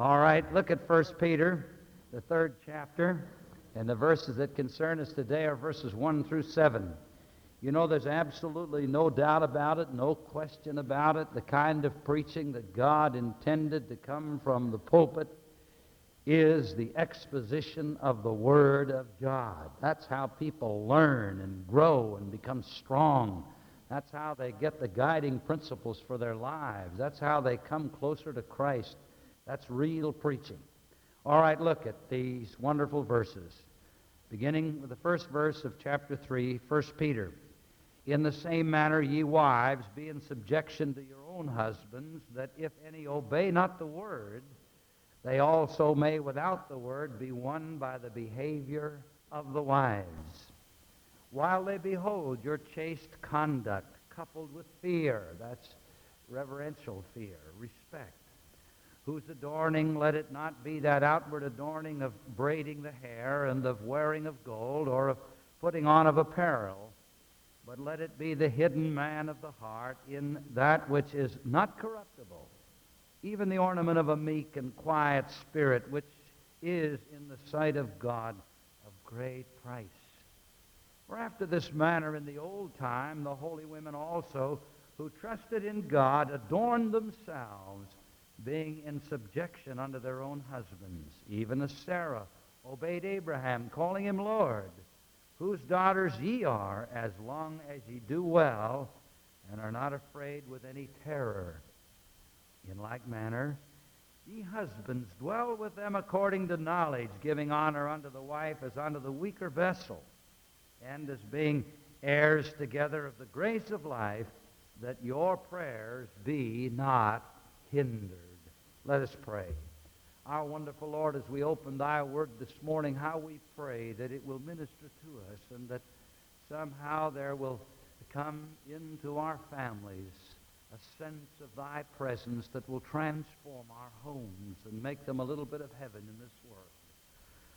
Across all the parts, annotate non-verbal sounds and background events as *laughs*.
All right, look at 1 Peter, the third chapter, and the verses that concern us today are verses 1 through 7. You know, there's absolutely no doubt about it, no question about it. The kind of preaching that God intended to come from the pulpit is the exposition of the Word of God. That's how people learn and grow and become strong. That's how they get the guiding principles for their lives. That's how they come closer to Christ. That's real preaching. All right, look at these wonderful verses. Beginning with the first verse of chapter 3, 1 Peter. In the same manner, ye wives, be in subjection to your own husbands, that if any obey not the word, they also may without the word be won by the behavior of the wives. While they behold your chaste conduct coupled with fear, that's reverential fear, respect, whose adorning let it not be that outward adorning of braiding the hair and of wearing of gold or of putting on of apparel but let it be the hidden man of the heart in that which is not corruptible, even the ornament of a meek and quiet spirit, which is in the sight of God of great price. For after this manner in the old time, the holy women also, who trusted in God, adorned themselves, being in subjection unto their own husbands, even as Sarah obeyed Abraham, calling him Lord whose daughters ye are, as long as ye do well and are not afraid with any terror. In like manner, ye husbands, dwell with them according to knowledge, giving honor unto the wife as unto the weaker vessel, and as being heirs together of the grace of life, that your prayers be not hindered. Let us pray. Our wonderful Lord, as we open thy word this morning, how we pray that it will minister to us and that somehow there will come into our families a sense of thy presence that will transform our homes and make them a little bit of heaven in this world.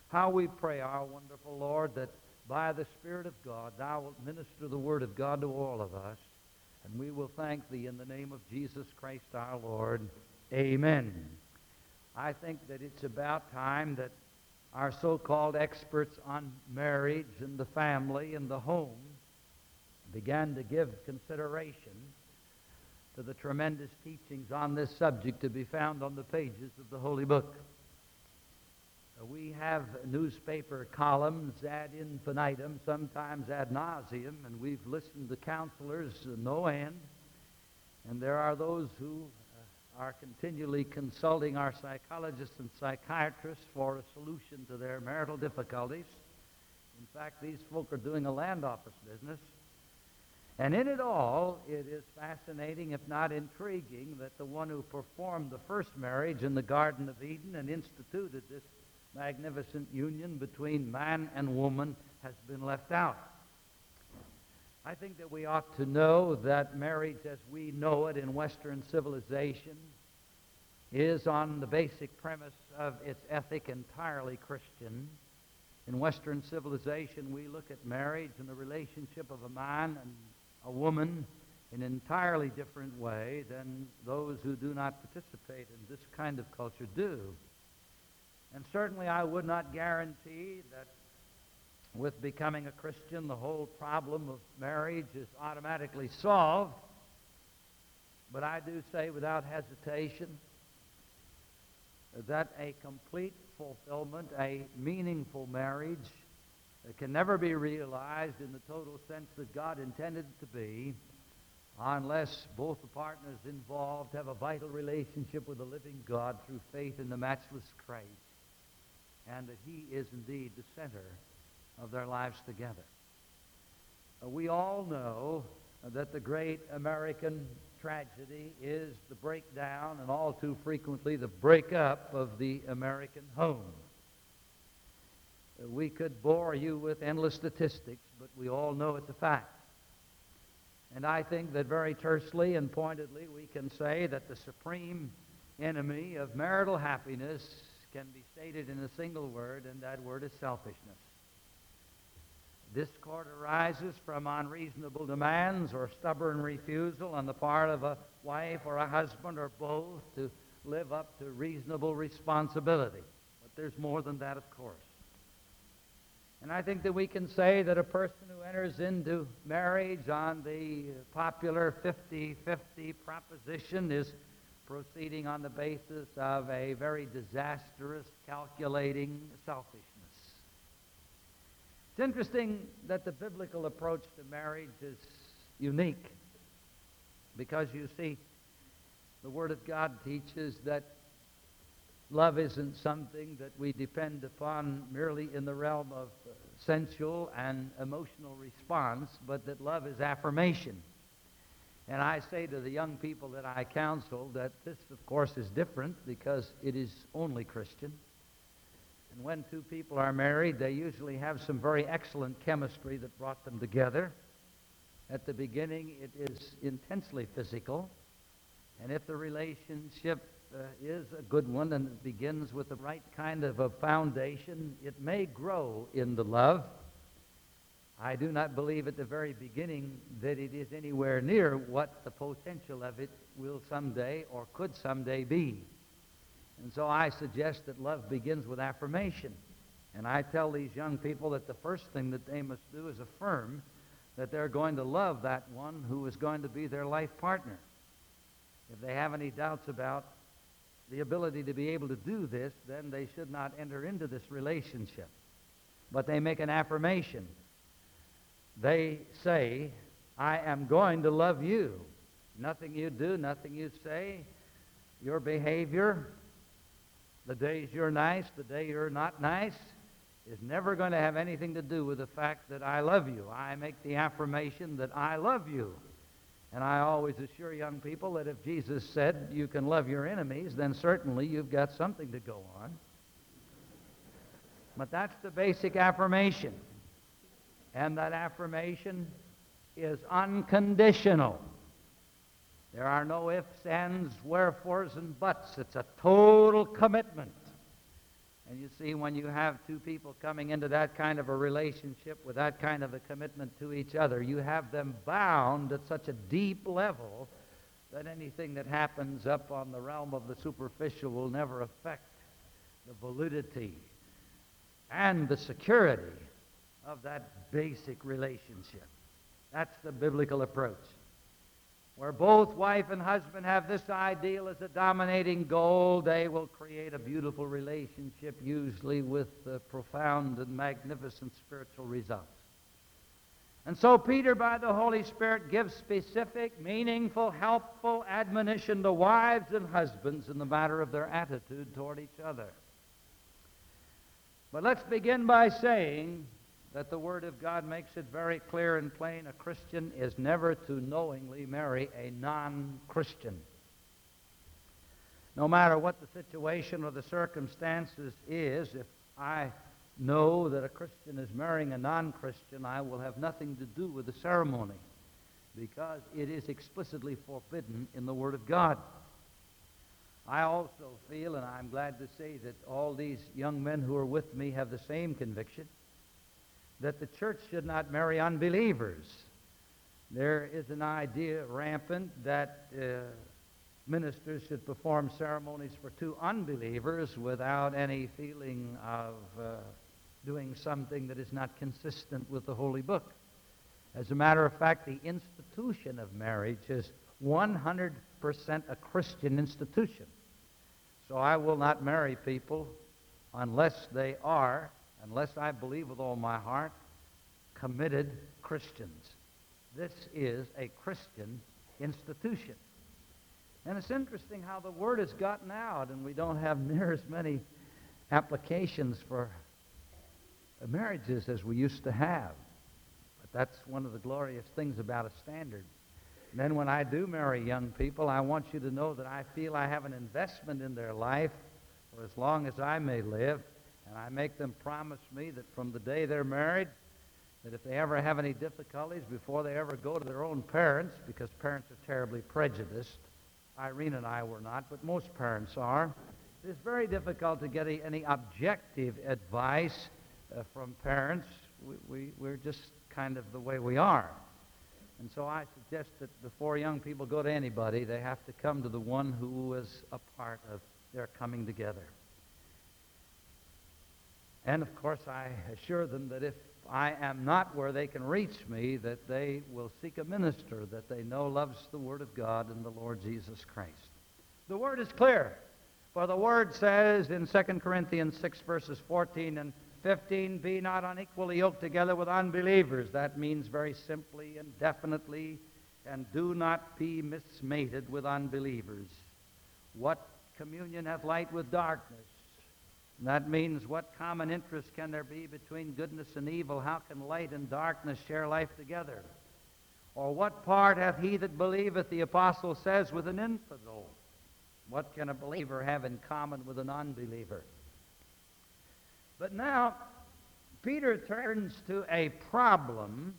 How we pray, our wonderful Lord, that by the Spirit of God thou wilt minister the word of God to all of us, and we will thank thee in the name of Jesus Christ our Lord. Amen. I think that it's about time that our so-called experts on marriage and the family and the home began to give consideration to the tremendous teachings on this subject to be found on the pages of the Holy Book. Uh, we have newspaper columns ad infinitum, sometimes ad nauseum, and we've listened to counselors no end. And there are those who are continually consulting our psychologists and psychiatrists for a solution to their marital difficulties. In fact, these folk are doing a land office business. And in it all, it is fascinating, if not intriguing, that the one who performed the first marriage in the Garden of Eden and instituted this magnificent union between man and woman has been left out. I think that we ought to know that marriage as we know it in Western civilization is on the basic premise of its ethic entirely Christian. In Western civilization, we look at marriage and the relationship of a man and a woman in an entirely different way than those who do not participate in this kind of culture do. And certainly I would not guarantee that with becoming a Christian, the whole problem of marriage is automatically solved. But I do say without hesitation that a complete fulfillment, a meaningful marriage, can never be realized in the total sense that God intended it to be unless both the partners involved have a vital relationship with the living God through faith in the matchless Christ and that he is indeed the center of their lives together. Uh, we all know that the great American tragedy is the breakdown and all too frequently the breakup of the American home. Uh, we could bore you with endless statistics, but we all know it's a fact. And I think that very tersely and pointedly we can say that the supreme enemy of marital happiness can be stated in a single word, and that word is selfishness. Discord arises from unreasonable demands or stubborn refusal on the part of a wife or a husband or both to live up to reasonable responsibility. But there's more than that, of course. And I think that we can say that a person who enters into marriage on the popular 50 50 proposition is proceeding on the basis of a very disastrous, calculating selfishness. It's interesting that the biblical approach to marriage is unique because you see, the Word of God teaches that love isn't something that we depend upon merely in the realm of sensual and emotional response, but that love is affirmation. And I say to the young people that I counsel that this, of course, is different because it is only Christian. And when two people are married, they usually have some very excellent chemistry that brought them together. At the beginning, it is intensely physical. And if the relationship uh, is a good one and it begins with the right kind of a foundation, it may grow in the love. I do not believe at the very beginning that it is anywhere near what the potential of it will someday or could someday be. And so I suggest that love begins with affirmation. And I tell these young people that the first thing that they must do is affirm that they're going to love that one who is going to be their life partner. If they have any doubts about the ability to be able to do this, then they should not enter into this relationship. But they make an affirmation they say, I am going to love you. Nothing you do, nothing you say, your behavior, the days you're nice, the day you're not nice, is never going to have anything to do with the fact that I love you. I make the affirmation that I love you. And I always assure young people that if Jesus said you can love your enemies, then certainly you've got something to go on. But that's the basic affirmation. And that affirmation is unconditional. There are no ifs, ands, wherefores, and buts. It's a total commitment. And you see, when you have two people coming into that kind of a relationship with that kind of a commitment to each other, you have them bound at such a deep level that anything that happens up on the realm of the superficial will never affect the validity and the security of that basic relationship. That's the biblical approach. Where both wife and husband have this ideal as a dominating goal, they will create a beautiful relationship, usually with uh, profound and magnificent spiritual results. And so, Peter, by the Holy Spirit, gives specific, meaningful, helpful admonition to wives and husbands in the matter of their attitude toward each other. But let's begin by saying that the Word of God makes it very clear and plain a Christian is never to knowingly marry a non Christian. No matter what the situation or the circumstances is, if I know that a Christian is marrying a non Christian, I will have nothing to do with the ceremony because it is explicitly forbidden in the Word of God. I also feel, and I'm glad to say that all these young men who are with me have the same conviction that the church should not marry unbelievers. There is an idea rampant that uh, ministers should perform ceremonies for two unbelievers without any feeling of uh, doing something that is not consistent with the Holy Book. As a matter of fact, the institution of marriage is 100% a Christian institution. So I will not marry people unless they are unless I believe with all my heart, committed Christians. This is a Christian institution. And it's interesting how the word has gotten out, and we don't have *laughs* near as many applications for marriages as we used to have. But that's one of the glorious things about a standard. And then when I do marry young people, I want you to know that I feel I have an investment in their life for as long as I may live. And I make them promise me that from the day they're married, that if they ever have any difficulties before they ever go to their own parents, because parents are terribly prejudiced, Irene and I were not, but most parents are, it's very difficult to get any objective advice uh, from parents. We, we, we're just kind of the way we are. And so I suggest that before young people go to anybody, they have to come to the one who is a part of their coming together. And of course, I assure them that if I am not where they can reach me, that they will seek a minister that they know loves the Word of God and the Lord Jesus Christ. The Word is clear. For the Word says in 2 Corinthians 6, verses 14 and 15, Be not unequally yoked together with unbelievers. That means very simply and definitely, and do not be mismated with unbelievers. What communion hath light with darkness? That means what common interest can there be between goodness and evil? How can light and darkness share life together? Or what part hath he that believeth, the apostle says, with an infidel? What can a believer have in common with an unbeliever? But now, Peter turns to a problem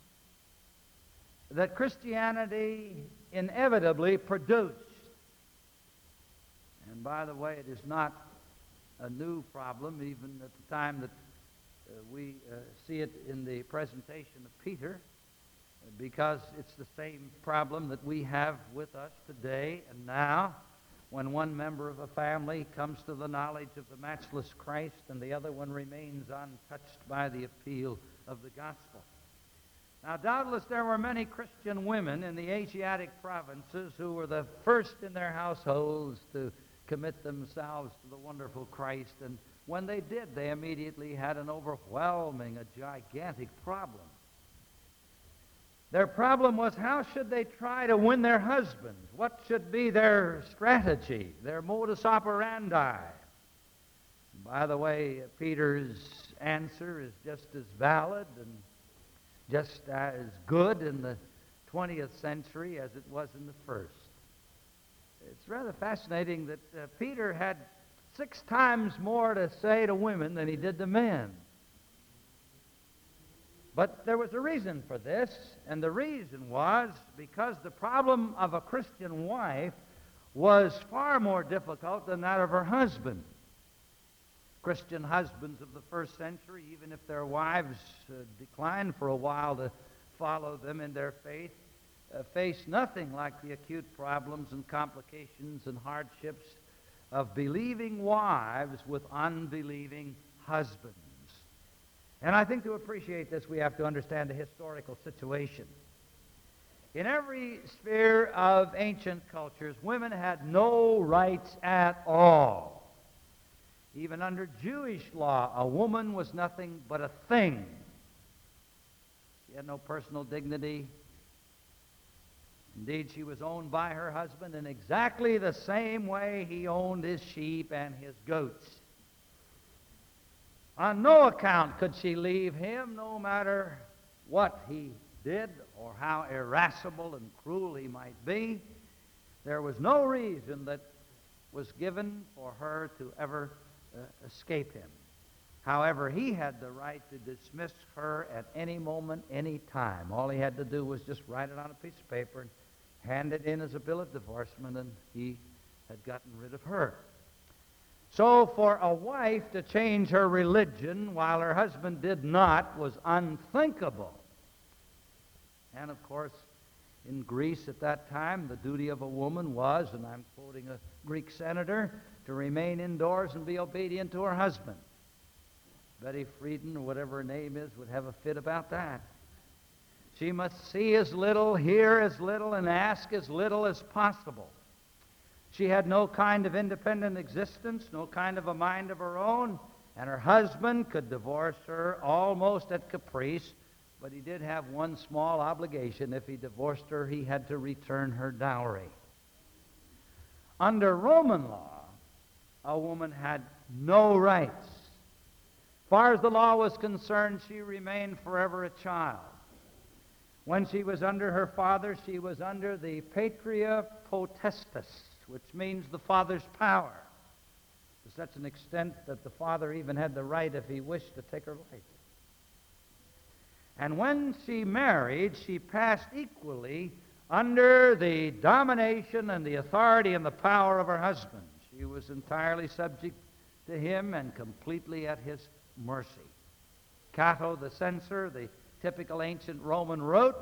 that Christianity inevitably produced. And by the way, it is not a new problem, even at the time that uh, we uh, see it in the presentation of Peter, because it's the same problem that we have with us today and now when one member of a family comes to the knowledge of the matchless Christ and the other one remains untouched by the appeal of the gospel. Now, doubtless there were many Christian women in the Asiatic provinces who were the first in their households to commit themselves to the wonderful Christ, and when they did, they immediately had an overwhelming, a gigantic problem. Their problem was how should they try to win their husbands? What should be their strategy, their modus operandi? By the way, Peter's answer is just as valid and just as good in the 20th century as it was in the first. It's rather fascinating that uh, Peter had six times more to say to women than he did to men. But there was a reason for this, and the reason was because the problem of a Christian wife was far more difficult than that of her husband. Christian husbands of the first century, even if their wives uh, declined for a while to follow them in their faith, uh, faced nothing like the acute problems and complications and hardships of believing wives with unbelieving husbands. And I think to appreciate this, we have to understand the historical situation. In every sphere of ancient cultures, women had no rights at all. Even under Jewish law, a woman was nothing but a thing. She had no personal dignity. Indeed, she was owned by her husband in exactly the same way he owned his sheep and his goats. On no account could she leave him, no matter what he did or how irascible and cruel he might be. There was no reason that was given for her to ever uh, escape him. However, he had the right to dismiss her at any moment, any time. All he had to do was just write it on a piece of paper and hand it in as a bill of divorcement, and he had gotten rid of her. So, for a wife to change her religion while her husband did not was unthinkable. And of course, in Greece at that time, the duty of a woman was, and I'm quoting a Greek senator, to remain indoors and be obedient to her husband. Betty Friedan, or whatever her name is, would have a fit about that. She must see as little, hear as little, and ask as little as possible. She had no kind of independent existence, no kind of a mind of her own, and her husband could divorce her almost at caprice, but he did have one small obligation. If he divorced her, he had to return her dowry. Under Roman law, a woman had no rights. As far as the law was concerned, she remained forever a child. When she was under her father, she was under the patria potestas, which means the father's power, to such an extent that the father even had the right, if he wished, to take her life. And when she married, she passed equally under the domination and the authority and the power of her husband. She was entirely subject to him and completely at his mercy. Cato the censor, the typical ancient Roman wrote,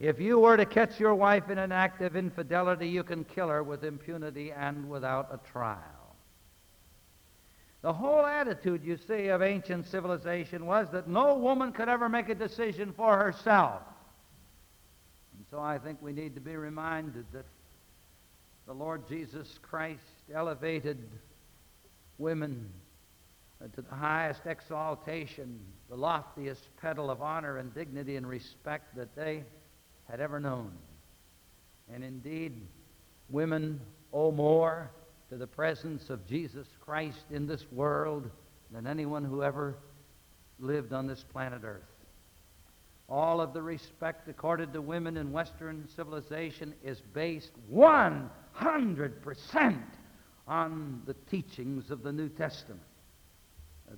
If you were to catch your wife in an act of infidelity, you can kill her with impunity and without a trial. The whole attitude, you see, of ancient civilization was that no woman could ever make a decision for herself. And so I think we need to be reminded that the Lord Jesus Christ elevated women to the highest exaltation, the loftiest pedal of honor and dignity and respect that they had ever known. And indeed, women owe more to the presence of Jesus Christ in this world than anyone who ever lived on this planet Earth. All of the respect accorded to women in Western civilization is based 100% on the teachings of the New Testament.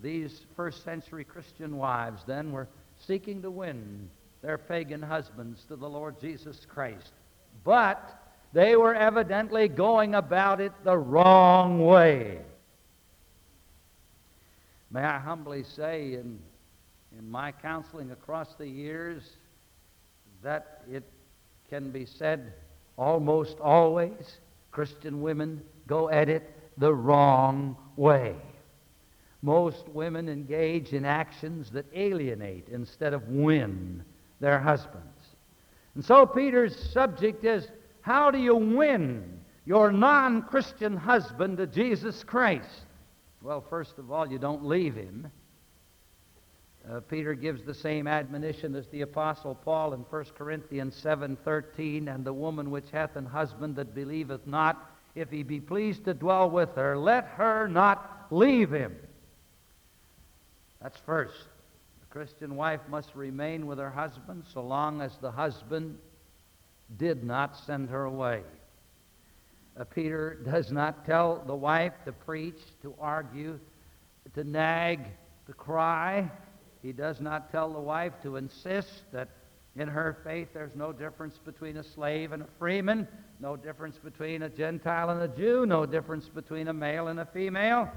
These first century Christian wives then were seeking to win their pagan husbands to the Lord Jesus Christ. But they were evidently going about it the wrong way. May I humbly say, in, in my counseling across the years, that it can be said almost always Christian women go at it the wrong way. Most women engage in actions that alienate instead of win their husbands. And so Peter's subject is how do you win your non Christian husband to Jesus Christ? Well, first of all, you don't leave him. Uh, Peter gives the same admonition as the apostle Paul in 1 Corinthians 7:13, and the woman which hath an husband that believeth not, if he be pleased to dwell with her, let her not leave him. That's first. The Christian wife must remain with her husband so long as the husband did not send her away. Uh, Peter does not tell the wife to preach, to argue, to nag, to cry. He does not tell the wife to insist that in her faith there's no difference between a slave and a freeman, no difference between a Gentile and a Jew, no difference between a male and a female,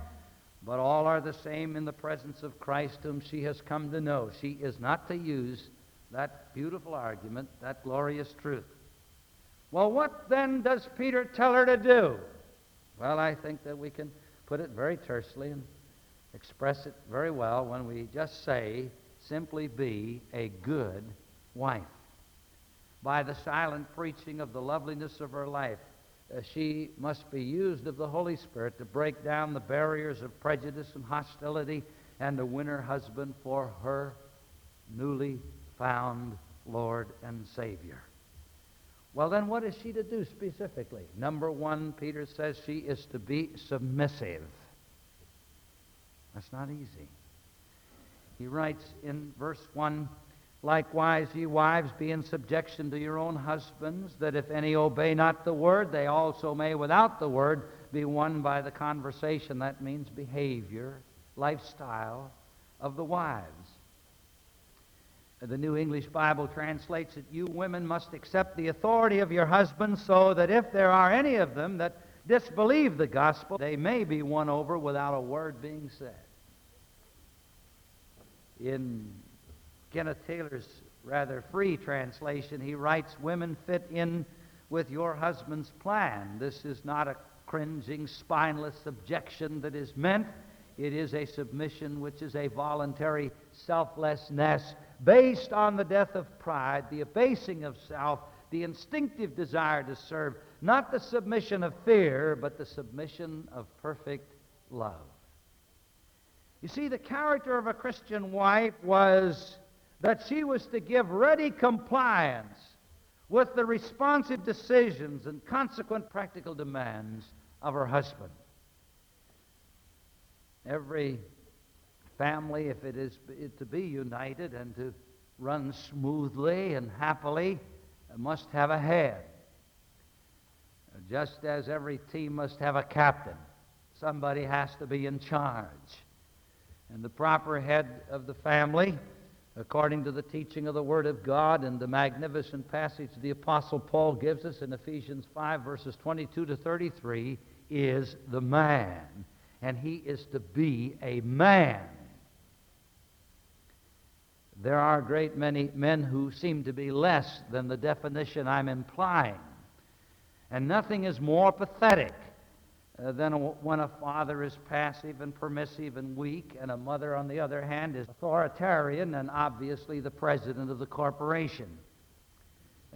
but all are the same in the presence of Christ whom she has come to know. She is not to use that beautiful argument, that glorious truth. Well, what then does Peter tell her to do? Well, I think that we can put it very tersely and express it very well when we just say, simply be a good wife. By the silent preaching of the loveliness of her life, uh, she must be used of the Holy Spirit to break down the barriers of prejudice and hostility and to win her husband for her newly found Lord and Savior. Well, then, what is she to do specifically? Number one, Peter says she is to be submissive. That's not easy. He writes in verse 1 Likewise, ye wives, be in subjection to your own husbands, that if any obey not the word, they also may, without the word, be won by the conversation. That means behavior, lifestyle of the wives. The New English Bible translates it, You women must accept the authority of your husbands, so that if there are any of them that disbelieve the gospel, they may be won over without a word being said. In Kenneth Taylor's rather free translation, he writes, Women fit in with your husband's plan. This is not a cringing, spineless subjection that is meant. It is a submission which is a voluntary selflessness based on the death of pride, the abasing of self, the instinctive desire to serve, not the submission of fear, but the submission of perfect love. You see, the character of a Christian wife was that she was to give ready compliance with the responsive decisions and consequent practical demands of her husband. Every family, if it is to be united and to run smoothly and happily, must have a head. Just as every team must have a captain, somebody has to be in charge. And the proper head of the family, according to the teaching of the Word of God and the magnificent passage the Apostle Paul gives us in Ephesians 5, verses 22 to 33, is the man. And he is to be a man. there are a great many men who seem to be less than the definition I'm implying. And nothing is more pathetic uh, than when a father is passive and permissive and weak, and a mother, on the other hand, is authoritarian and obviously the president of the corporation.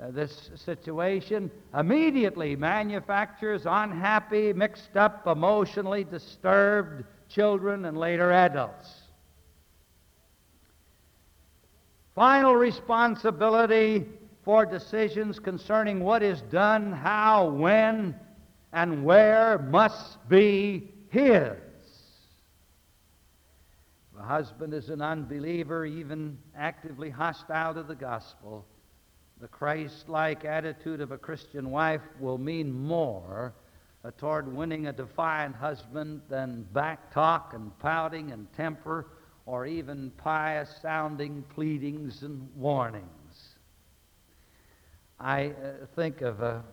Uh, this situation immediately manufactures unhappy, mixed up, emotionally disturbed children and later adults. Final responsibility for decisions concerning what is done, how, when, and where must be his. If a husband is an unbeliever, even actively hostile to the gospel, the Christ like attitude of a Christian wife will mean more toward winning a defiant husband than back talk and pouting and temper or even pious sounding pleadings and warnings. I uh, think of a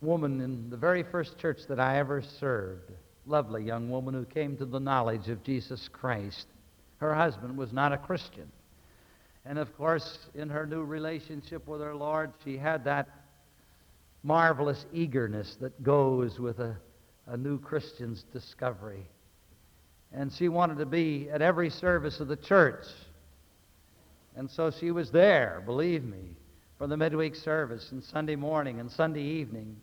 woman in the very first church that I ever served, lovely young woman who came to the knowledge of Jesus Christ. Her husband was not a Christian. And of course, in her new relationship with her Lord, she had that marvelous eagerness that goes with a, a new Christian's discovery. And she wanted to be at every service of the church. And so she was there, believe me, for the midweek service and Sunday morning and Sunday evening.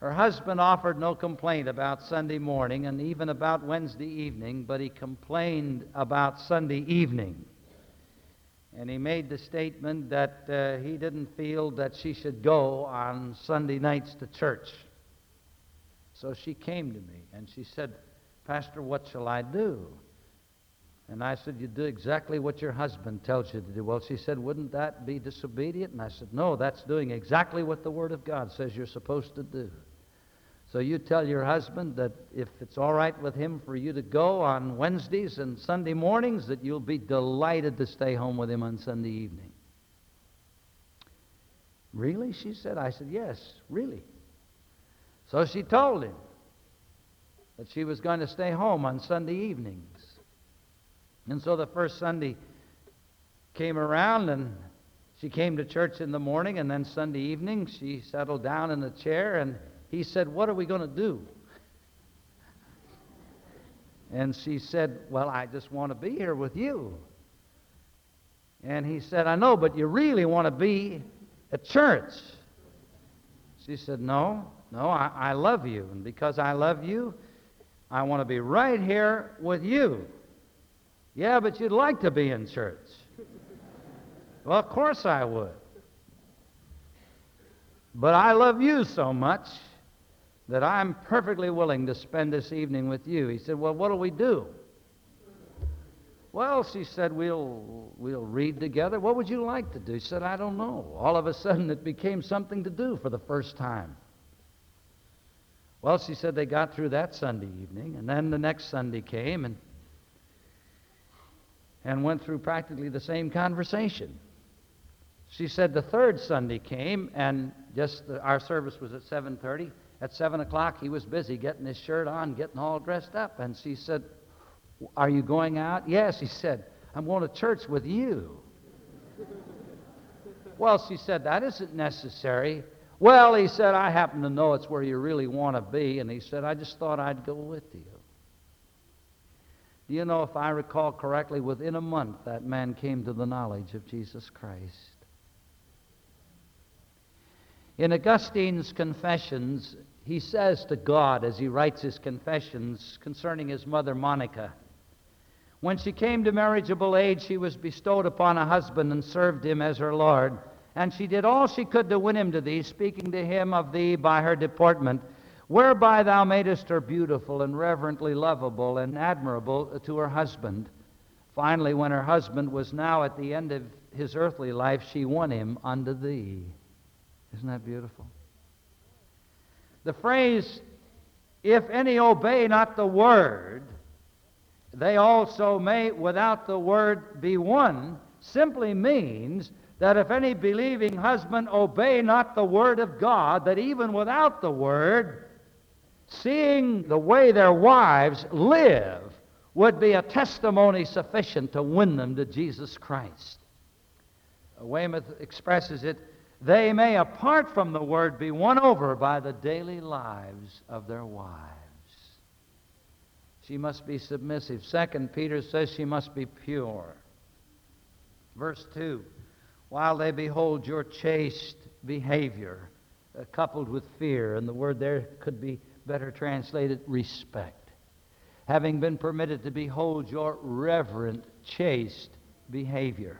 Her husband offered no complaint about Sunday morning and even about Wednesday evening, but he complained about Sunday evening. And he made the statement that uh, he didn't feel that she should go on Sunday nights to church. So she came to me and she said, Pastor, what shall I do? And I said, You do exactly what your husband tells you to do. Well, she said, Wouldn't that be disobedient? And I said, No, that's doing exactly what the Word of God says you're supposed to do. So you tell your husband that if it's all right with him for you to go on Wednesdays and Sunday mornings, that you'll be delighted to stay home with him on Sunday evening. Really? She said. I said, Yes, really. So she told him that she was going to stay home on Sunday evenings. And so the first Sunday came around and she came to church in the morning, and then Sunday evening she settled down in a chair and he said, What are we going to do? And she said, Well, I just want to be here with you. And he said, I know, but you really want to be at church. She said, No, no, I, I love you. And because I love you, I want to be right here with you. Yeah, but you'd like to be in church. well, of course I would. But I love you so much that I'm perfectly willing to spend this evening with you. He said, Well, what'll we do? Well, she said, we'll, we'll read together. What would you like to do? He said, I don't know. All of a sudden, it became something to do for the first time. Well, she said they got through that Sunday evening, and then the next Sunday came and, and went through practically the same conversation. She said the third Sunday came, and just the, our service was at 7:30. At 7 o'clock, he was busy getting his shirt on, getting all dressed up. And she said, Are you going out? Yes, he said, I'm going to church with you. well, she said, That isn't necessary. Well, he said, I happen to know it's where you really want to be. And he said, I just thought I'd go with you. Do you know, if I recall correctly, within a month that man came to the knowledge of Jesus Christ. In Augustine's Confessions, he says to God as he writes his confessions concerning his mother Monica, When she came to marriageable age, she was bestowed upon a husband and served him as her Lord. And she did all she could to win him to thee, speaking to him of thee by her deportment, whereby thou madest her beautiful and reverently lovable and admirable to her husband. Finally, when her husband was now at the end of his earthly life, she won him unto thee. Isn't that beautiful? The phrase, if any obey not the word, they also may without the word be won, simply means that if any believing husband obey not the word of God, that even without the word, seeing the way their wives live would be a testimony sufficient to win them to Jesus Christ. Weymouth expresses it they may, apart from the word, be won over by the daily lives of their wives. She must be submissive. Second, Peter says she must be pure. Verse 2 While they behold your chaste behavior, uh, coupled with fear, and the word there could be better translated respect, having been permitted to behold your reverent, chaste behavior.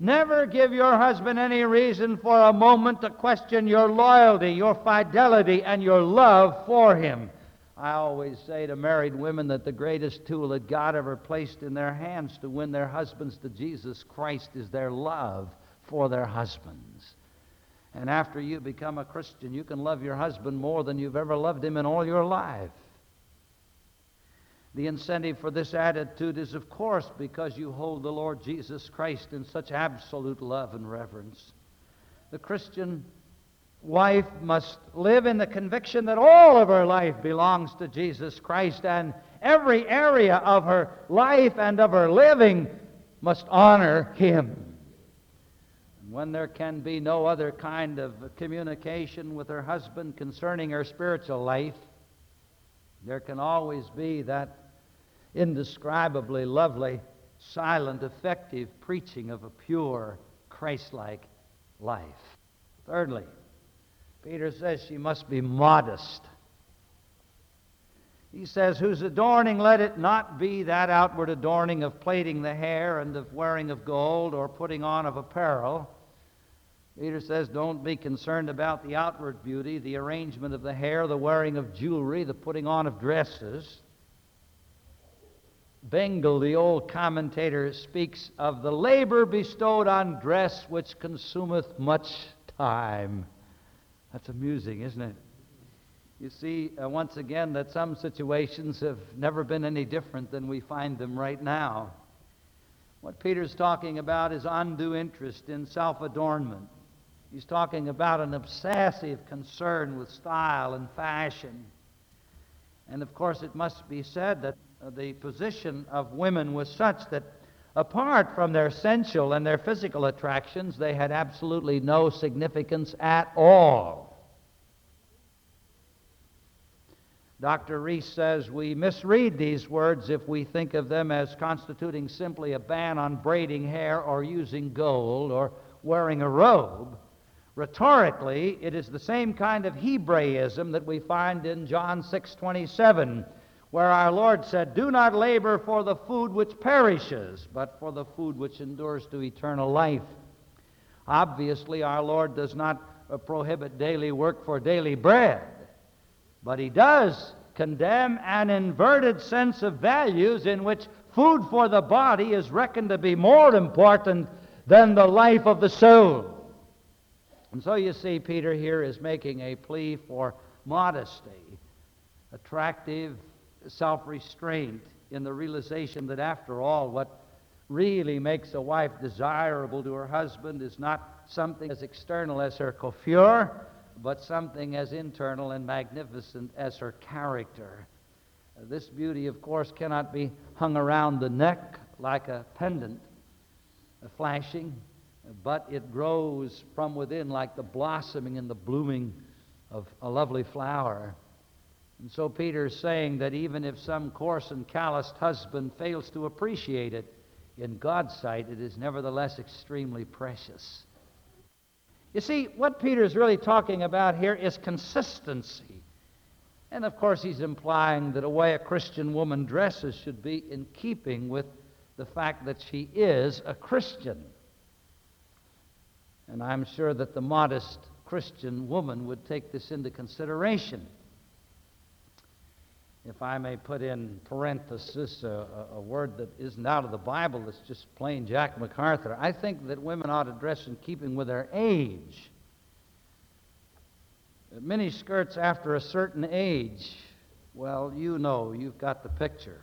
Never give your husband any reason for a moment to question your loyalty, your fidelity, and your love for him. I always say to married women that the greatest tool that God ever placed in their hands to win their husbands to Jesus Christ is their love for their husbands. And after you become a Christian, you can love your husband more than you've ever loved him in all your life. The incentive for this attitude is, of course, because you hold the Lord Jesus Christ in such absolute love and reverence. The Christian wife must live in the conviction that all of her life belongs to Jesus Christ, and every area of her life and of her living must honor Him. When there can be no other kind of communication with her husband concerning her spiritual life, there can always be that indescribably lovely, silent, effective preaching of a pure, Christ like life. Thirdly, Peter says she must be modest. He says, Whose adorning let it not be that outward adorning of plaiting the hair and of wearing of gold or putting on of apparel. Peter says, Don't be concerned about the outward beauty, the arrangement of the hair, the wearing of jewelry, the putting on of dresses. Bengel, the old commentator, speaks of the labor bestowed on dress which consumeth much time. That's amusing, isn't it? You see, uh, once again, that some situations have never been any different than we find them right now. What Peter's talking about is undue interest in self adornment. He's talking about an obsessive concern with style and fashion. And of course, it must be said that Uh, the position of women was such that apart from their sensual and their physical attractions, they had absolutely no significance at all. Dr. Reese says we misread these words if we think of them as constituting simply a ban on braiding hair or using gold or wearing a robe. Rhetorically, it is the same kind of Hebraism that we find in John 6:27 where our Lord said, Do not labor for the food which perishes, but for the food which endures to eternal life. Obviously, our Lord does not uh, prohibit daily work for daily bread, but He does condemn an inverted sense of values in which food for the body is reckoned to be more important than the life of the soul. And so you see, Peter here is making a plea for modesty, attractive self restraint in the realization that, after all, what really makes a wife desirable to her husband is not something as external as her coiffure, but something as internal and magnificent as her character. This beauty, of course, cannot be hung around the neck like a pendant, flashing, but it grows from within like the blossoming and the blooming of a lovely flower. And so Peter is saying that even if some coarse and calloused husband fails to appreciate it, in God's sight it is nevertheless extremely precious. You see, what Peter is really talking about here is consistency. And of course, he's implying that a way a Christian woman dresses should be in keeping with the fact that she is a Christian. And I'm sure that the modest Christian woman would take this into consideration if I may put in parenthesis a, a, word that isn't out of the Bible, that's just plain Jack MacArthur, I think that women ought to dress in keeping with their age. Mini skirts after a certain age, well, you know, you've got the picture.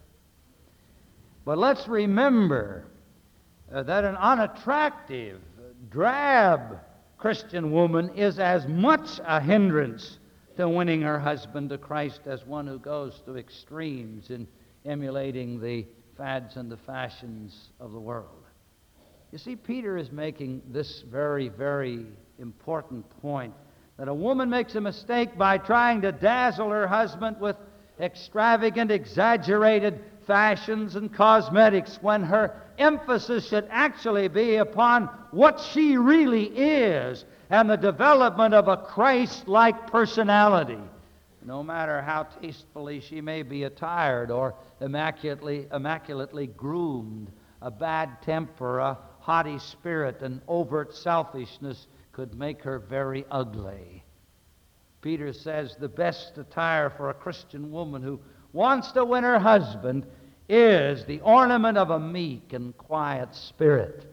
But let's remember uh, that an unattractive, drab Christian woman is as much a hindrance to winning her husband to Christ as one who goes to extremes in emulating the fads and the fashions of the world. You see, Peter is making this very, very important point that a woman makes a mistake by trying to dazzle her husband with extravagant, exaggerated fashions and cosmetics when her emphasis should actually be upon what she really is and the development of a Christ like personality. No matter how tastefully she may be attired or immaculately, immaculately groomed, a bad temper, a haughty spirit, and overt selfishness could make her very ugly. Peter says the best attire for a Christian woman who wants to win her husband is the ornament of a meek and quiet spirit.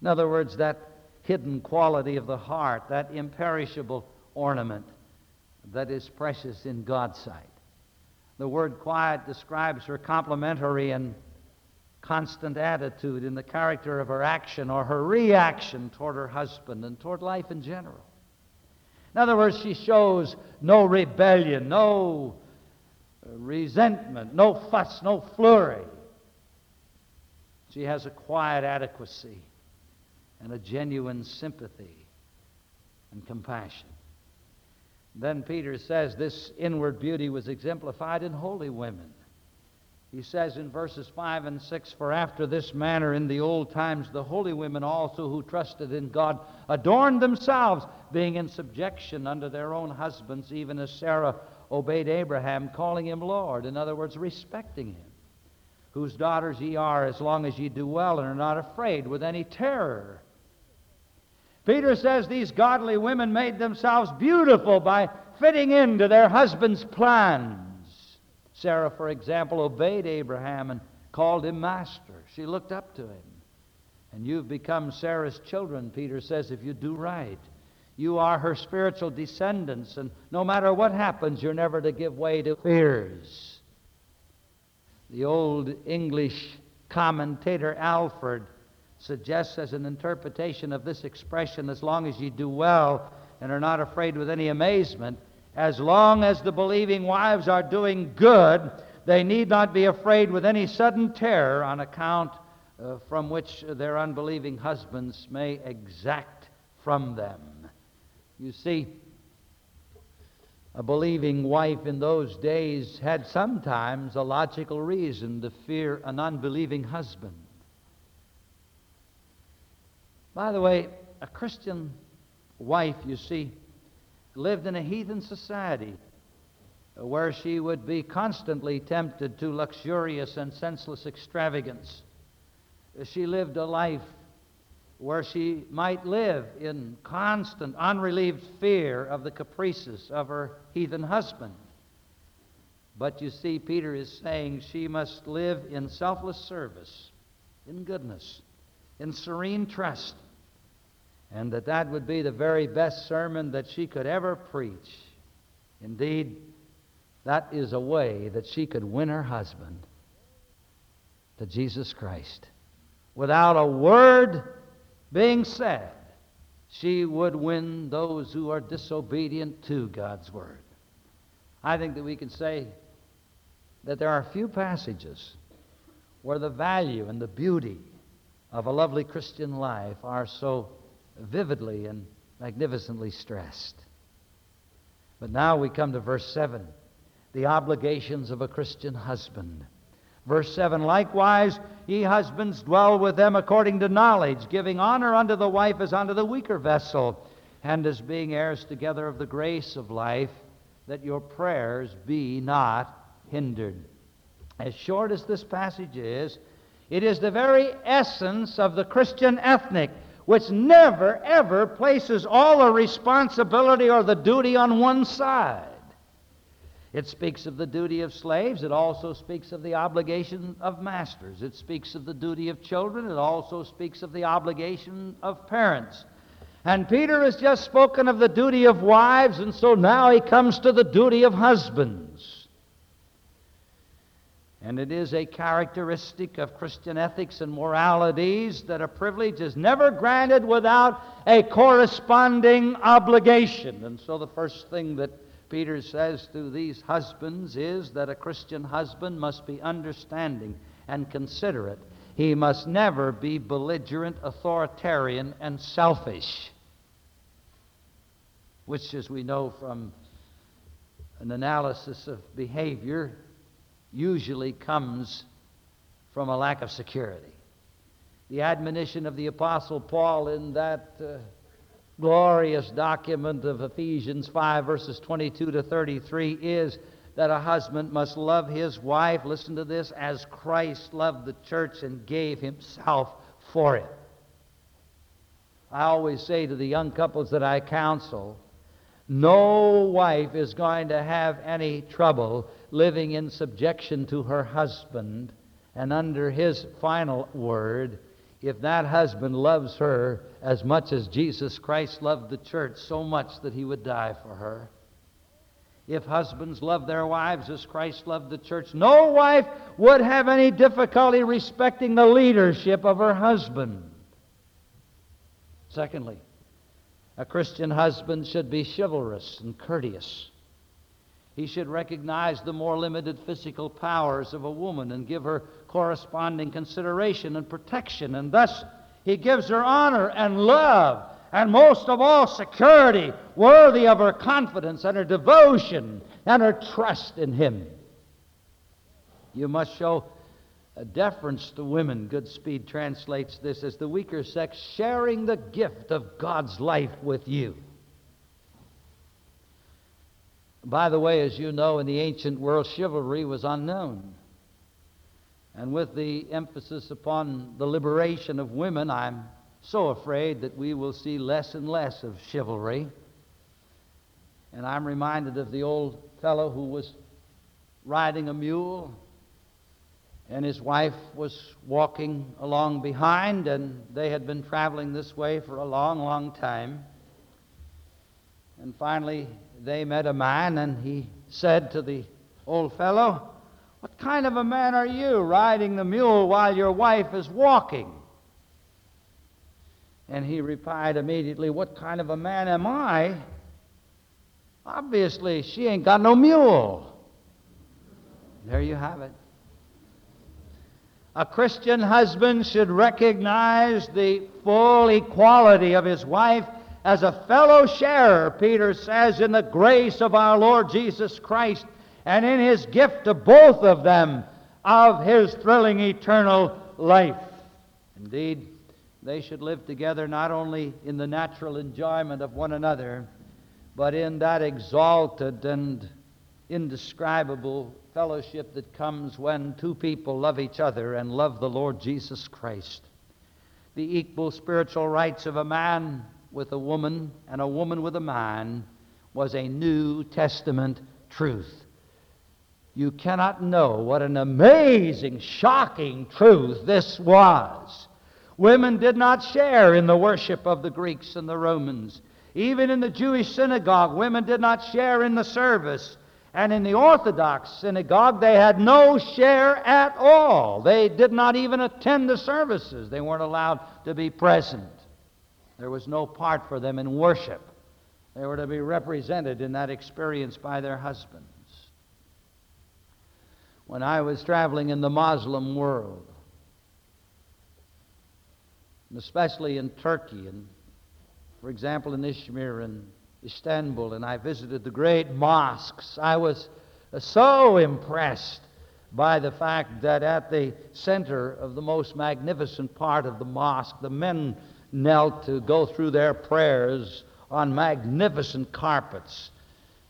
In other words, that hidden quality of the heart, that imperishable ornament that is precious in God's sight. The word quiet describes her complimentary and constant attitude in the character of her action or her reaction toward her husband and toward life in general. In other words, she shows no rebellion, no resentment, no fuss, no flurry. She has a quiet adequacy and a genuine sympathy and compassion. Then Peter says this inward beauty was exemplified in holy women. He says in verses 5 and 6 For after this manner in the old times the holy women also who trusted in God adorned themselves, being in subjection unto their own husbands, even as Sarah obeyed Abraham, calling him Lord. In other words, respecting him. Whose daughters ye are, as long as ye do well and are not afraid with any terror. Peter says these godly women made themselves beautiful by fitting into their husband's plans. Sarah, for example, obeyed Abraham and called him master. She looked up to him. And you've become Sarah's children, Peter says, if you do right. You are her spiritual descendants, and no matter what happens, you're never to give way to fears. The old English commentator Alford suggests as an interpretation of this expression as long as you do well and are not afraid with any amazement, as long as the believing wives are doing good, they need not be afraid with any sudden terror on account uh, from which their unbelieving husbands may exact from them. You see, a believing wife in those days had sometimes a logical reason to fear an unbelieving husband. By the way, a Christian wife, you see, lived in a heathen society where she would be constantly tempted to luxurious and senseless extravagance. She lived a life where she might live in constant, unrelieved fear of the caprices of her heathen husband. But you see, Peter is saying she must live in selfless service, in goodness, in serene trust, and that that would be the very best sermon that she could ever preach. Indeed, that is a way that she could win her husband to Jesus Christ. Without a word being said, she would win those who are disobedient to God's word. I think that we can say that there are few passages where the value and the beauty of a lovely Christian life are so vividly and magnificently stressed. But now we come to verse 7 the obligations of a Christian husband. Verse 7 Likewise, ye husbands, dwell with them according to knowledge, giving honor unto the wife as unto the weaker vessel, and as being heirs together of the grace of life, that your prayers be not hindered. As short as this passage is, it is the very essence of the Christian ethnic, which never, ever places all the responsibility or the duty on one side. It speaks of the duty of slaves. It also speaks of the obligation of masters. It speaks of the duty of children. It also speaks of the obligation of parents. And Peter has just spoken of the duty of wives, and so now he comes to the duty of husbands. And it is a characteristic of Christian ethics and moralities that a privilege is never granted without a corresponding obligation. And so the first thing that Peter says to these husbands is that a Christian husband must be understanding and considerate he must never be belligerent, authoritarian, and selfish, which, as we know from an analysis of behavior, usually comes from a lack of security. The admonition of the Apostle Paul in that uh, glorious document of Ephesians 5, verses 22 to 33, is that a husband must love his wife, listen to this, as Christ loved the church and gave himself for it. I always say to the young couples that I counsel, no wife is going to have any trouble living in subjection to her husband and under his final word if that husband loves her as much as Jesus Christ loved the church, so much that he would die for her. If husbands love their wives as Christ loved the church, no wife would have any difficulty respecting the leadership of her husband. Secondly, a Christian husband should be chivalrous and courteous. He should recognize the more limited physical powers of a woman and give her corresponding consideration and protection. And thus, he gives her honor and love, and most of all, security, worthy of her confidence and her devotion and her trust in him. You must show a deference to women. Goodspeed translates this as the weaker sex sharing the gift of God's life with you. By the way, as you know, in the ancient world, chivalry was unknown. And with the emphasis upon the liberation of women, I'm so afraid that we will see less and less of chivalry. And I'm reminded of the old fellow who was riding a mule and his wife was walking along behind, and they had been traveling this way for a long, long time. And finally, they met a man, and he said to the old fellow, What kind of a man are you riding the mule while your wife is walking? And he replied immediately, What kind of a man am I? Obviously, she ain't got no mule. There you have it. A Christian husband should recognize the full equality of his wife as a fellow sharer, Peter says, in the grace of our Lord Jesus Christ and in his gift to both of them of his thrilling eternal life. Indeed, they should live together not only in the natural enjoyment of one another, but in that exalted and indescribable fellowship that comes when two people love each other and love the Lord Jesus Christ. The equal spiritual rights of a man with a woman and a woman with a man was a New Testament truth. You cannot know what an amazing, shocking truth this was. Women did not share in the worship of the Greeks and the Romans. Even in the Jewish synagogue, women did not share in the service. And in the Orthodox synagogue, they had no share at all. They did not even attend the services, they weren't allowed to be present. There was no part for them in worship. They were to be represented in that experience by their husbands. When I was traveling in the Muslim world, especially in Turkey, and for example in Izmir and Istanbul and I visited the great mosques. I was so impressed by the fact that at the center of the most magnificent part of the mosque, the men knelt to go through their prayers on magnificent carpets.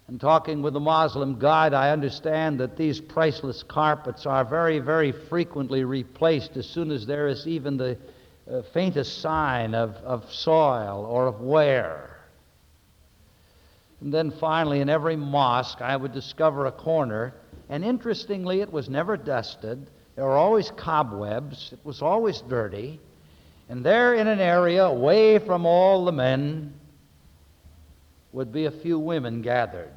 And talking with a Muslim guide, I understand that these priceless carpets are very, very frequently replaced as soon as there is even the uh, faintest sign of, of soil or of wear. And then finally, in every mosque, I would discover a corner. And interestingly, it was never dusted. There were always cobwebs. It was always dirty. And there, in an area away from all the men, would be a few women gathered.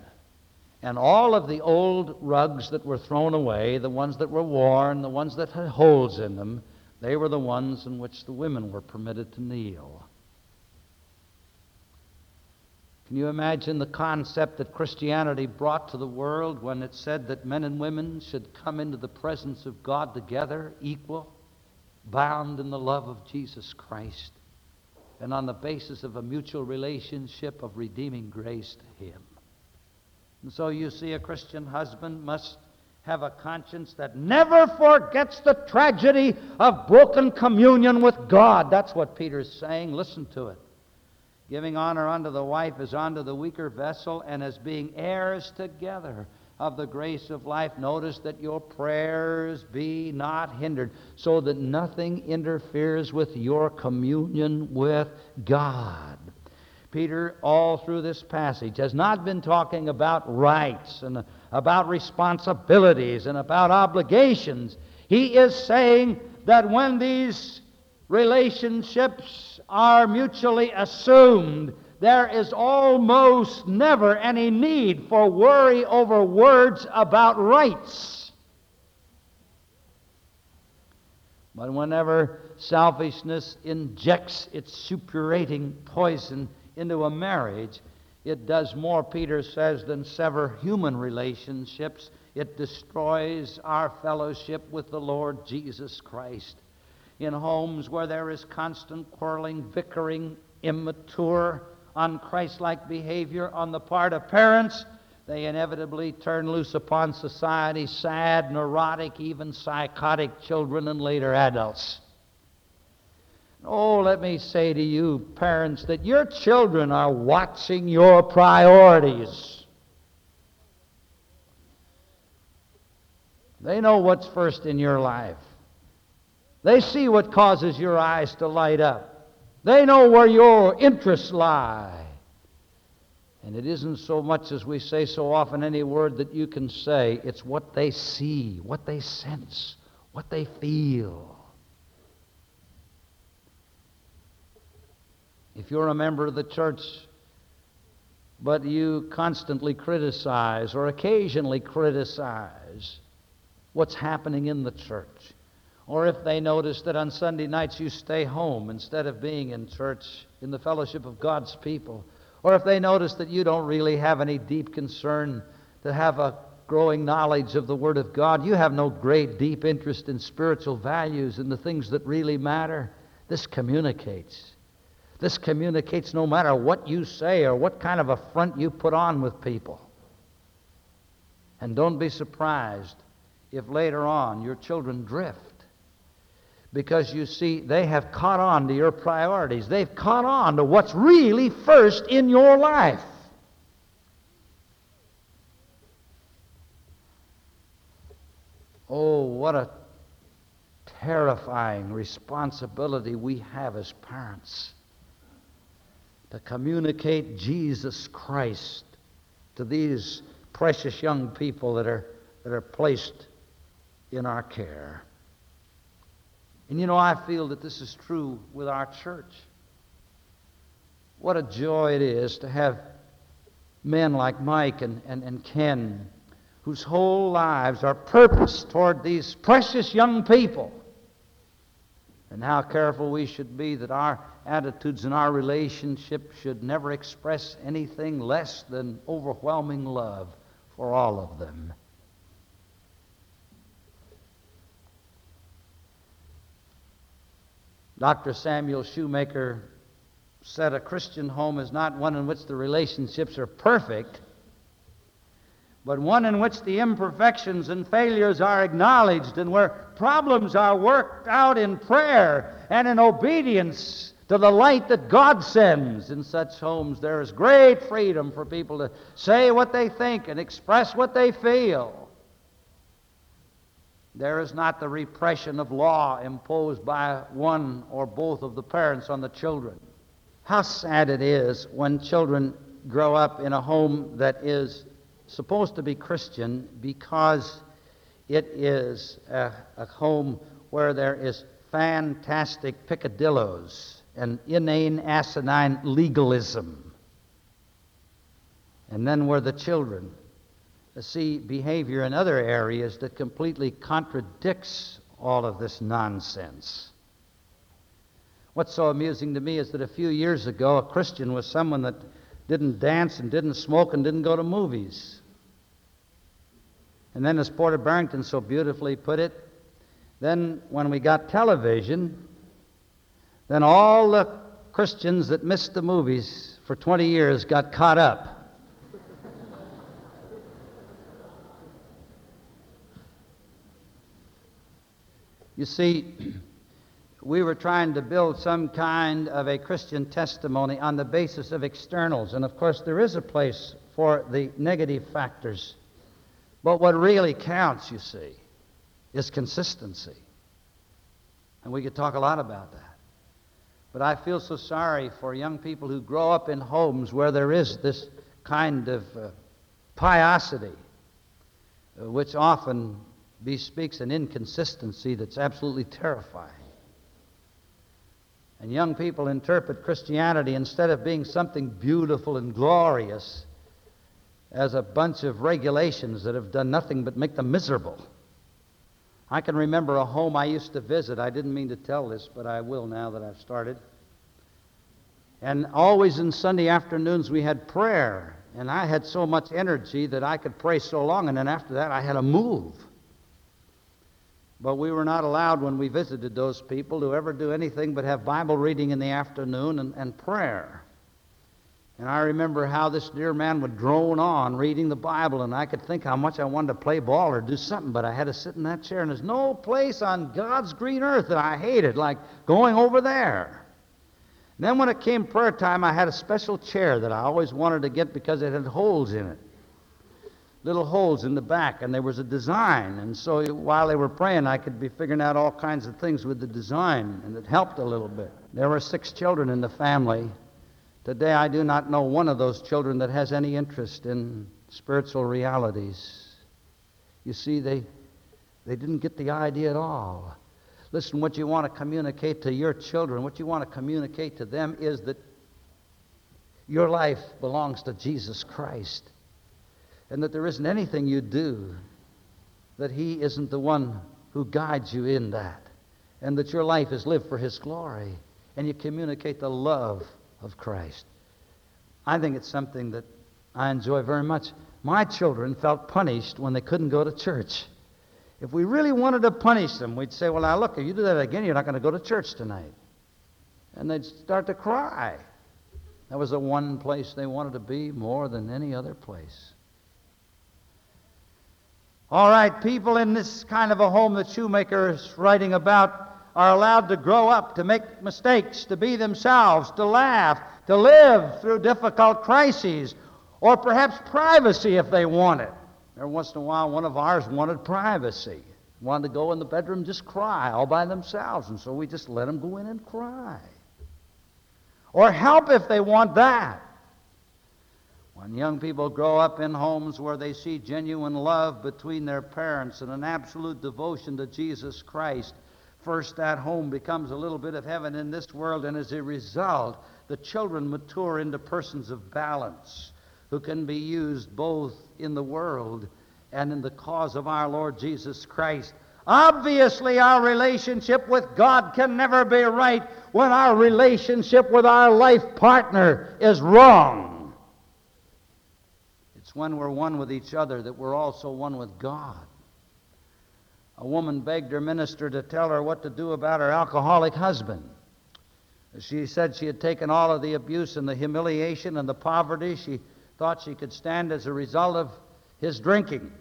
And all of the old rugs that were thrown away, the ones that were worn, the ones that had holes in them, they were the ones in which the women were permitted to kneel. Can you imagine the concept that Christianity brought to the world when it said that men and women should come into the presence of God together, equal? Bound in the love of Jesus Christ, and on the basis of a mutual relationship of redeeming grace to Him. And so you see, a Christian husband must have a conscience that never forgets the tragedy of broken communion with God. That's what Peter's saying. Listen to it. Giving honor unto the wife as unto the weaker vessel, and as being heirs together of the grace of life. Notice that your prayers be not hindered, so that nothing interferes with your communion with God. Peter, all through this passage, has not been talking about rights and about responsibilities and about obligations. He is saying that when these relationships are mutually assumed, there is almost never any need for worry over words about rights. But whenever selfishness injects its suppurating poison into a marriage, it does more, Peter says, than sever human relationships. It destroys our fellowship with the Lord Jesus Christ. In homes where there is constant quarreling, bickering, immature, unchristlike behavior on the part of parents, they inevitably turn loose upon society sad, neurotic, even psychotic children and later adults. Oh, let me say to you, parents, that your children are watching your priorities. They know what's first in your life. They see what causes your eyes to light up. They know where your interests lie. And it isn't so much as we say so often any word that you can say, it's what they see, what they sense, what they feel. If you're a member of the church, but you constantly criticize or occasionally criticize what's happening in the church, or if they notice that on Sunday nights you stay home instead of being in church in the fellowship of God's people, or if they notice that you don't really have any deep concern to have a growing knowledge of the Word of God, you have no great deep interest in spiritual values and the things that really matter, this communicates. This communicates no matter what you say or what kind of a front you put on with people. And don't be surprised if later on your children drift. Because you see, they have caught on to your priorities. They've caught on to what's really first in your life. Oh, what a terrifying responsibility we have as parents to communicate Jesus Christ to these precious young people that are, that are placed in our care. And you know, I feel that this is true with our church. What a joy it is to have men like Mike and, and, and Ken, whose whole lives are purposed toward these precious young people. And how careful we should be that our attitudes and our relationship should never express anything less than overwhelming love for all of them. Dr. Samuel Shoemaker said a Christian home is not one in which the relationships are perfect, but one in which the imperfections and failures are acknowledged and where problems are worked out in prayer and in obedience to the light that God sends. In such homes, there is great freedom for people to say what they think and express what they feel. There is not the repression of law imposed by one or both of the parents on the children. How sad it is when children grow up in a home that is supposed to be Christian because it is a, a home where there is fantastic peccadillos and inane, asinine legalism. And then where the children Uh, see behavior in other areas that completely contradicts all of this nonsense. What's so amusing to me is that a few years ago, a Christian was someone that didn't dance and didn't smoke and didn't go to movies. And then, as Porter Barrington so beautifully put it, Then, when we got television, then all the Christians that missed the movies for 20 years got caught up. You see, we were trying to build some kind of a Christian testimony on the basis of externals. And of course, there is a place for the negative factors. But what really counts, you see, is consistency. And we could talk a lot about that. But I feel so sorry for young people who grow up in homes where there is this kind of uh, piosity, uh, which often bespeaks an inconsistency that's absolutely terrifying. And young people interpret Christianity, instead of being something beautiful and glorious, as a bunch of regulations that have done nothing but make them miserable. I can remember a home I used to visit. I didn't mean to tell this, but I will now that I've started. And always in Sunday afternoons we had prayer. And I had so much energy that I could pray so long, and then after that I had to move. But we were not allowed when we visited those people to ever do anything but have Bible reading in the afternoon and, and prayer. And I remember how this dear man would drone on reading the Bible, and I could think how much I wanted to play ball or do something, but I had to sit in that chair, and there's no place on God's green earth that I hated like going over there. And then when it came prayer time, I had a special chair that I always wanted to get because it had holes in it little holes in the back, and there was a design. And so while they were praying, I could be figuring out all kinds of things with the design, and it helped a little bit. There were six children in the family. Today, I do not know one of those children that has any interest in spiritual realities. You see, they, they didn't get the idea at all. Listen, what you want to communicate to your children, what you want to communicate to them is that your life belongs to Jesus Christ and that there isn't anything you do that He isn't the one who guides you in that, and that your life is lived for His glory, and you communicate the love of Christ. I think it's something that I enjoy very much. My children felt punished when they couldn't go to church. If we really wanted to punish them, we'd say, Well, now look, if you do that again, you're not going to go to church tonight. And they'd start to cry. That was the one place they wanted to be more than any other place. All right, people in this kind of a home that Shoemaker is writing about are allowed to grow up, to make mistakes, to be themselves, to laugh, to live through difficult crises, or perhaps privacy if they want it. Every once in a while, one of ours wanted privacy, wanted to go in the bedroom just cry all by themselves, and so we just let them go in and cry. Or help if they want that. When young people grow up in homes where they see genuine love between their parents and an absolute devotion to Jesus Christ, first that home becomes a little bit of heaven in this world, and as a result, the children mature into persons of balance who can be used both in the world and in the cause of our Lord Jesus Christ. Obviously, our relationship with God can never be right when our relationship with our life partner is wrong. When we're one with each other that we're also one with God. A woman begged her minister to tell her what to do about her alcoholic husband. She said she had taken all of the abuse and the humiliation and the poverty she thought she could stand as a result of his drinking.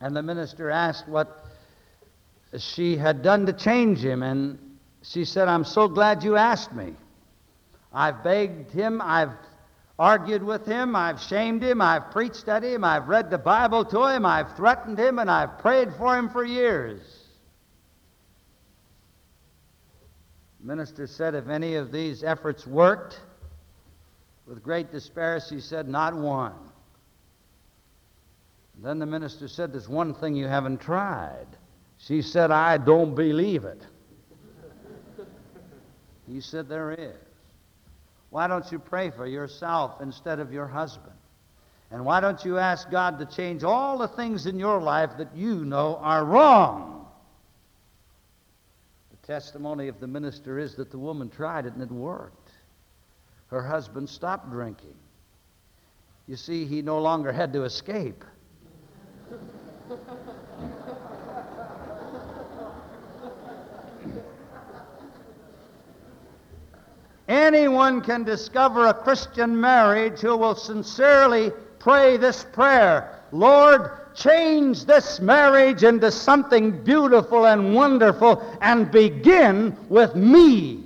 And the minister asked what she had done to change him, and she said, I'm so glad you asked me. I've begged him, I've argued with him, I've shamed him, I've preached at him, I've read the Bible to him, I've threatened him, and I've prayed for him for years. The minister said if any of these efforts worked, with great despair, she said, Not one. Then the minister said, There's one thing you haven't tried. She said, I don't believe it. he said, There is. Why don't you pray for yourself instead of your husband? And why don't you ask God to change all the things in your life that you know are wrong? The testimony of the minister is that the woman tried it and it worked. Her husband stopped drinking. You see, he no longer had to escape. Anyone can discover a Christian marriage who will sincerely pray this prayer Lord, change this marriage into something beautiful and wonderful and begin with me.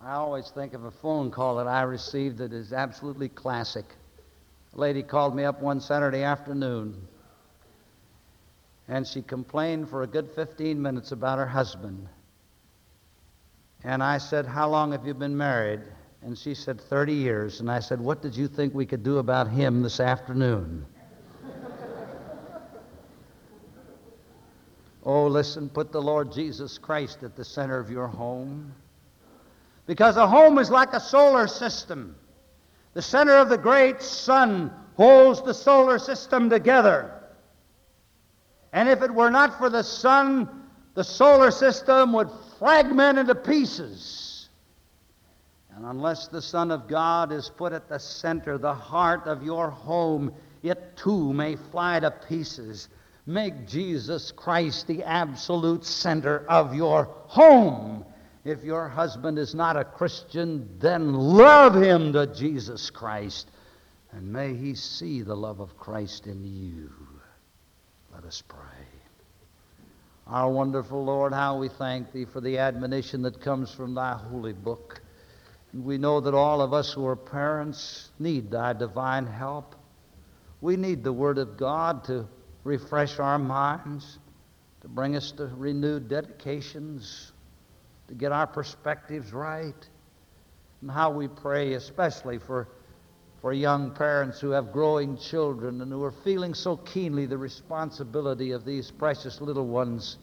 I always think of a phone call that I received that is absolutely classic. A lady called me up one Saturday afternoon, and she complained for a good 15 minutes about her husband. And I said, How long have you been married? And she said, 30 years. And I said, What did you think we could do about him this afternoon? *laughs* oh, listen, put the Lord Jesus Christ at the center of your home. Because a home is like a solar system. The center of the great sun holds the solar system together. And if it were not for the sun, the solar system would fragment into pieces. And unless the Son of God is put at the center, the heart of your home, it too may fly to pieces. Make Jesus Christ the absolute center of your home. If your husband is not a Christian, then love him to Jesus Christ, and may he see the love of Christ in you. Let us pray. Our wonderful Lord, how we thank Thee for the admonition that comes from Thy holy book. We know that all of us who are parents need Thy divine help. We need the Word of God to refresh our minds, to bring us to renewed dedications, to get our perspectives right, and how we pray, especially for, for young parents who have growing children and who are feeling so keenly the responsibility of these precious little ones,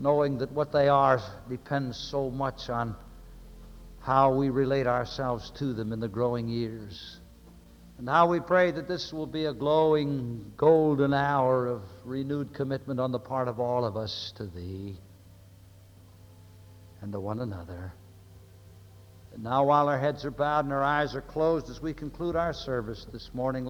knowing that what they are depends so much on how we relate ourselves to them in the growing years. And how we pray that this will be a glowing, golden hour of renewed commitment on the part of all of us to Thee and to one another. And now, while our heads are bowed and our eyes are closed, as we conclude our service this morning,